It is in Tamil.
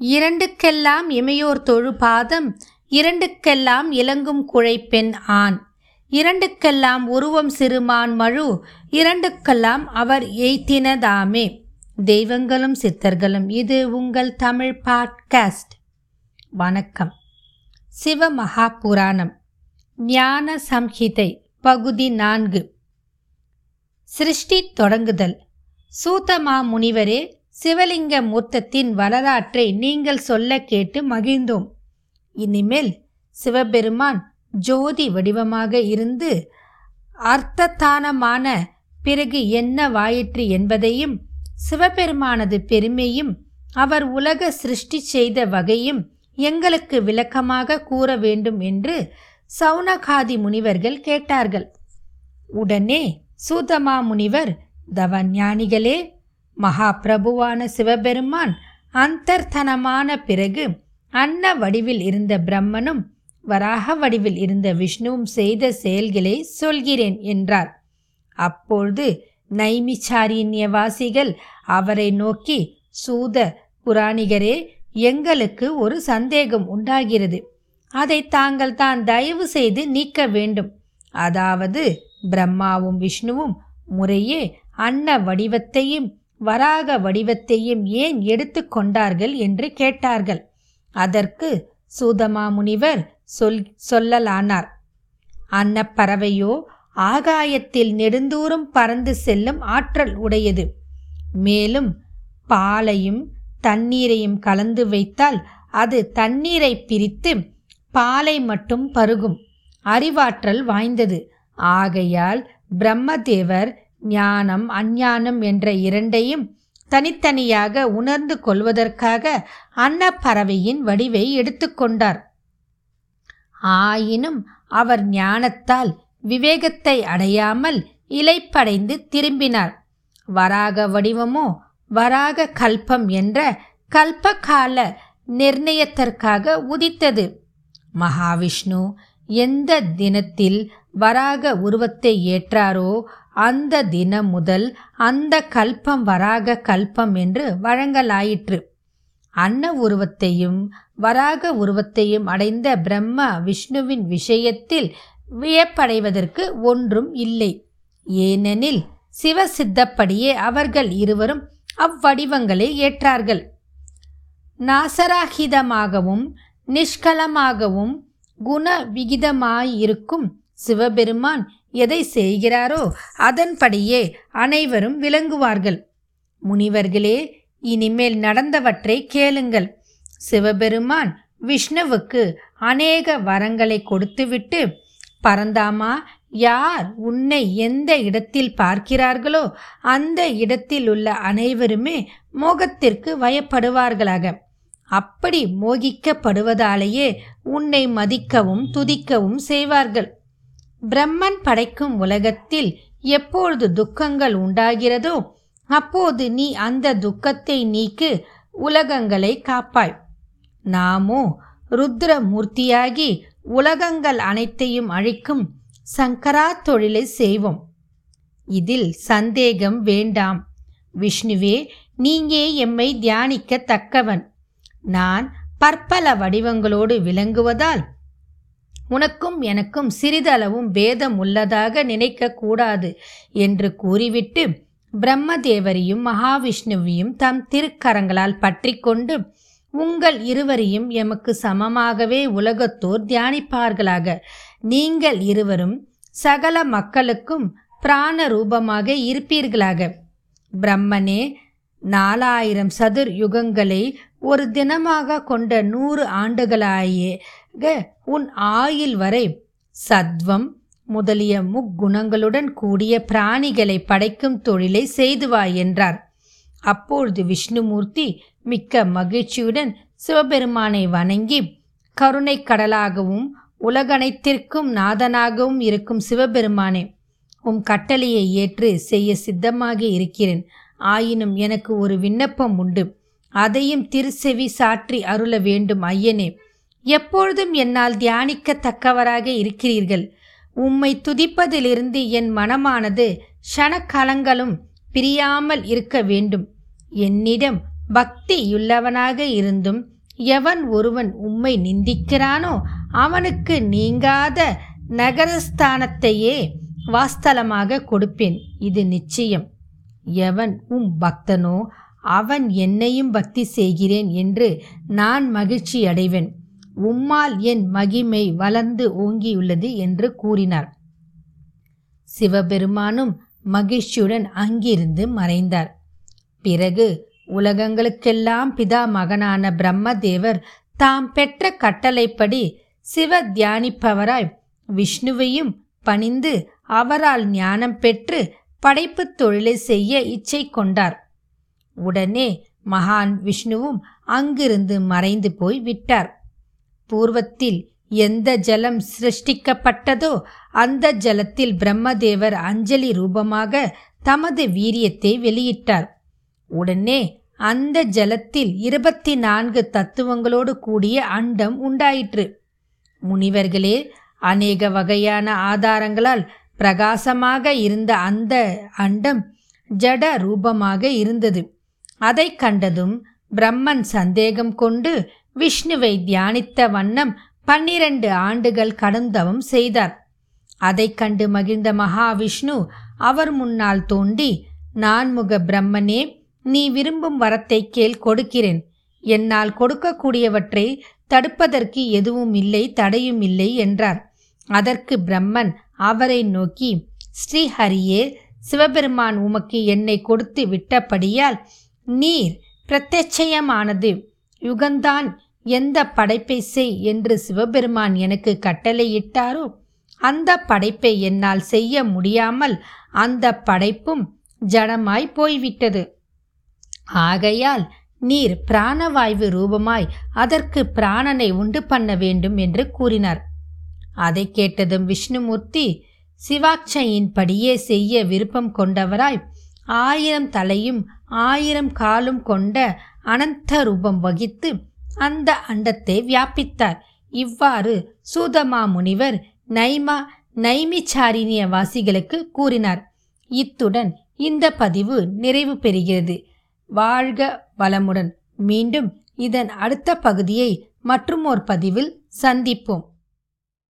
இரண்டுக்கெல்லாம் இமையோர் தொழு பாதம் இரண்டுக்கெல்லாம் இலங்கும் குழைப்பெண் ஆண். இரண்டுக்கெல்லாம் உருவம் சிறுமான் மழு இரண்டுக்கெல்லாம் அவர் எய்த்தினதாமே தெய்வங்களும் சித்தர்களும் இது உங்கள் தமிழ் பாட்காஸ்ட். வணக்கம். சிவமகா புராணம் ஞான சம்ஹிதை பகுதி நான்கு. சிருஷ்டி தொடங்குதல். சூத்தமா முனிவரே சிவலிங்க மூர்த்தத்தின் வரலாற்றை நீங்கள் சொல்ல கேட்டு மகிழ்ந்தோம். இனிமேல் சிவபெருமான் ஜோதி வடிவமாக இருந்து அர்த்தத்தானமான பிறகு என்ன வாயிற்று என்பதையும் சிவபெருமானது பெருமையும் அவர் உலக சிருஷ்டி செய்த வகையும் எங்களுக்கு விளக்கமாக கூற வேண்டும் என்று சௌனகாதி முனிவர்கள் கேட்டார்கள். உடனே சூதமா முனிவர் தவஞானிகளே மகாபிரபுவான சிவபெருமான் அந்தர்த்தனமான பிறகு அன்ன வடிவில் இருந்த பிரம்மனும் வராக வடிவில் இருந்த விஷ்ணுவும் செய்த செயல்களை சொல்கிறேன் என்றார். அப்பொழுது நைமிச்சாரியன்யவாசிகள் அவரை நோக்கி சூத புராணிகரே எங்களுக்கு ஒரு சந்தேகம் உண்டாகிறது. அதை தாங்கள் தான் தயவு செய்து நீக்க வேண்டும். அதாவது பிரம்மாவும் விஷ்ணுவும் முறையே அன்ன வடிவத்தையும் வராக வடிவத்தையும் ஏன் எடுத்து கொண்டார்கள் என்று கேட்டார்கள். அதற்கு சூதமா முனிவர் சொல் சொல்லலானார். அன்னப்பறவையோ ஆகாயத்தில் நெடுந்தூரம் பறந்து செல்லும் ஆற்றல் உடையது. மேலும் பாலையும் தண்ணீரையும் கலந்து வைத்தால் அது தண்ணீரை பிரித்து பாலை மட்டும் பருகும். அறிவாற்றல் வாய்ந்தது. ஆகையால் பிரம்மதேவர் ஞானம் அஞ்ஞானம் என்ற இரண்டையும் தனித்தனியாக உணர்ந்து கொள்வதற்காக அன்னப்பறவையின் வடிவை எடுத்துக்கொண்டார் ஆயினும் அவர் ஞானத்தால் விவேகத்தை அடையாமல் இலைப்படைந்து திரும்பினார். வராக வடிவமோ வராக கல்பம் என்ற கல்பகால நிர்ணயத்திற்காக உதித்தது. மகாவிஷ்ணு எந்த தினத்தில் வராக உருவத்தை ஏற்றாரோ அந்த தினம் முதல் அந்த கல்பம் வராக கல்பம் என்று வழங்கலாயிற்று. அன்ன உருவத்தையும் வராக உருவத்தையும் அடைந்த பிரம்மா விஷ்ணுவின் விஷயத்தில் வியப்படைவதற்கு ஒன்றும் இல்லை. ஏனெனில் சிவசித்தப்படியே அவர்கள் இருவரும் அவ்வடிவங்களை ஏற்றார்கள். நாசராகிதமாகவும் நிஷ்கலமாகவும் குண விகிதமாயிருக்கும் சிவபெருமான் எதை செய்கிறாரோ அதன்படியே அனைவரும் விளங்குவார்கள். முனிவர்களே இனிமேல் நடந்தவற்றை கேளுங்கள். சிவபெருமான் விஷ்ணுவுக்கு அநேக வரங்களை கொடுத்துவிட்டு பரந்தாமா யார் உன்னை எந்த இடத்தில் பார்க்கிறார்களோ அந்த இடத்தில் உள்ள அனைவருமே மோகத்திற்கு வயப்படுவார்களாக. அப்படி மோகிக்கப்படுவதாலேயே உன்னை மதிக்கவும் துதிக்கவும் செய்வார்கள். பிரம்மன் படைக்கும் உலகத்தில் எப்பொழுது துக்கங்கள் உண்டாகிறதோ அப்போது நீ அந்த துக்கத்தை நீக்கு உலகங்களை காப்பாய் நாமோ ருத்ர மூர்த்தியாகி உலகங்கள் அனைத்தையும் அழிக்கும் சங்கரா தொழிலை செய்வோம். இதில் சந்தேகம் வேண்டாம். விஷ்ணுவே நீங்கே எம்மை தியானிக்க தக்கவன் நான் பற்பல வடிவங்களோடு விளங்குவதால் உனக்கும் எனக்கும் சிறிதளவும் பேதம் உள்ளதாக நினைக்கக்கூடாது என்று கூறிவிட்டு பிரம்மதேவரையும் மகாவிஷ்ணுவையும் தம் திருக்கரங்களால் பற்றி கொண்டு உங்கள் இருவரையும் எமக்கு சமமாகவே உலகத்தோர் தியானிப்பார்களாக. நீங்கள் இருவரும் சகல மக்களுக்கும் பிராண ரூபமாக இருப்பீர்களாக. பிரம்மனே நாலாயிரம் சதுர் யுகங்களை ஒரு தினமாக கொண்ட நூறு ஆண்டுகளாயே க உன் ஆயில் வரை சத்வம் முதலிய முக்குணங்களுடன் கூடிய பிராணிகளை படைக்கும் தொழிலை செய்துவாய் என்றார். அப்பொழுது விஷ்ணுமூர்த்தி மிக்க மகிழ்ச்சியுடன் சிவபெருமானை வணங்கி கருணை கடலாகவும் உலகனைத்திற்கும் நாதனாகவும் இருக்கும் சிவபெருமானே உம் கட்டளையை ஏற்று செய்ய சித்தமாக இருக்கிறேன். ஆயினும் எனக்கு ஒரு விண்ணப்பம் உண்டு. அதையும் திருசெவி சாற்றி அருள வேண்டும் ஐயனே. எப்பொழுதும் என்னால் தியானிக்கத்தக்கவராக இருக்கிறீர்கள். உம்மை துதிப்பதிலிருந்து என் மனமானது ஷணக்கலங்களும் பிரியாமல் இருக்க வேண்டும். என்னிடம் பக்தியுள்ளவனாக இருந்தும் எவன் ஒருவன் உம்மை நிந்திக்கிறானோ அவனுக்கு நீங்காத நகரஸ்தானத்தையே வாஸ்தலமாக கொடுப்பேன். இது நிச்சயம். எவன் உம் பக்தனோ அவன் என்னையும் பக்தி செய்கிறேன் என்று நான் மகிழ்ச்சி அடைவேன் உம்மால் என் மகிமை வளர்ந்து ஓங்கியுள்ளது என்று கூறினார். சிவபெருமானும் மகிழ்ச்சியுடன் அங்கிருந்து மறைந்தார். பிறகு உலகங்களுக்கெல்லாம் பிதா மகனான பிரம்மதேவர் தாம் பெற்ற கட்டளைப்படி சிவ தியானிப்பவராய் விஷ்ணுவையும் பணிந்து அவரால் ஞானம் பெற்று படைப்புத் தொழிலை செய்ய இச்சை கொண்டார். உடனே மகான் விஷ்ணுவும் அங்கிருந்து மறைந்து போய் விட்டார். பூர்வத்தில் எந்த ஜலம் சிருஷ்டிக்கப்பட்டதோ அந்த ஜலத்தில் பிரம்மதேவர் அஞ்சலி ரூபமாக தமது வீரியத்தை வெளியிட்டார். உடனே அந்த ஜலத்தில் இருபத்தி நான்கு தத்துவங்களோடு கூடிய அண்டம் உண்டாயிற்று. முனிவர்களே அநேக வகையான ஆதாரங்களால் பிரகாசமாக இருந்த அந்த அண்டம் ஜட ரூபமாக இருந்தது. அதை கண்டதும் பிரம்மன் சந்தேகம் கொண்டு விஷ்ணுவை தியானித்த வண்ணம் பன்னிரண்டு ஆண்டுகள் கடந்தவும் செய்தார். அதைக் கண்டு மகிழ்ந்த மகாவிஷ்ணு அவர் முன்னால் தோண்டி நான்முக பிரம்மனே நீ விரும்பும் வரத்தை கேள் கொடுக்கிறேன். என்னால் கொடுக்கக்கூடியவற்றை தடுப்பதற்கு எதுவும் இல்லை தடையும் இல்லை என்றார். அதற்கு பிரம்மன் அவரை நோக்கி ஸ்ரீஹரியே சிவபெருமான் உமக்கு என்னை கொடுத்து விட்டபடியால் நீர் பிரத்யட்சயமானது. யுகந்தான் எந்த படைப்பை செய் என்று சிவபெருமான் எனக்கு கட்டளையிட்டாரோ அந்த படைப்பை என்னால் செய்ய முடியாமல் அந்த படைப்பும் ஜடமாய் போய்விட்டது. ஆகையால் நீர் பிராணவாய்வு ரூபமாய் அதற்கு பிராணனை உண்டு பண்ண வேண்டும் என்று கூறினார். அதை கேட்டதும் விஷ்ணுமூர்த்தி சிவாட்சையின்படியே செய்ய விருப்பம் கொண்டவராய் ஆயிரம் தலையும் ஆயிரம் காலும் கொண்ட அனந்த ரூபம் வகித்து அந்த அண்டத்தை வியாபித்தார். இவ்வாறு சூதமா முனிவர் நைமா நைமிச்சாரிணிய வாசிகளுக்கு கூறினார். இத்துடன் இந்த பதிவு நிறைவு பெறுகிறது. வாழ்க வளமுடன். மீண்டும் இதன் அடுத்த பகுதியை மற்றும் ஒரு பதிவில் சந்திப்போம்.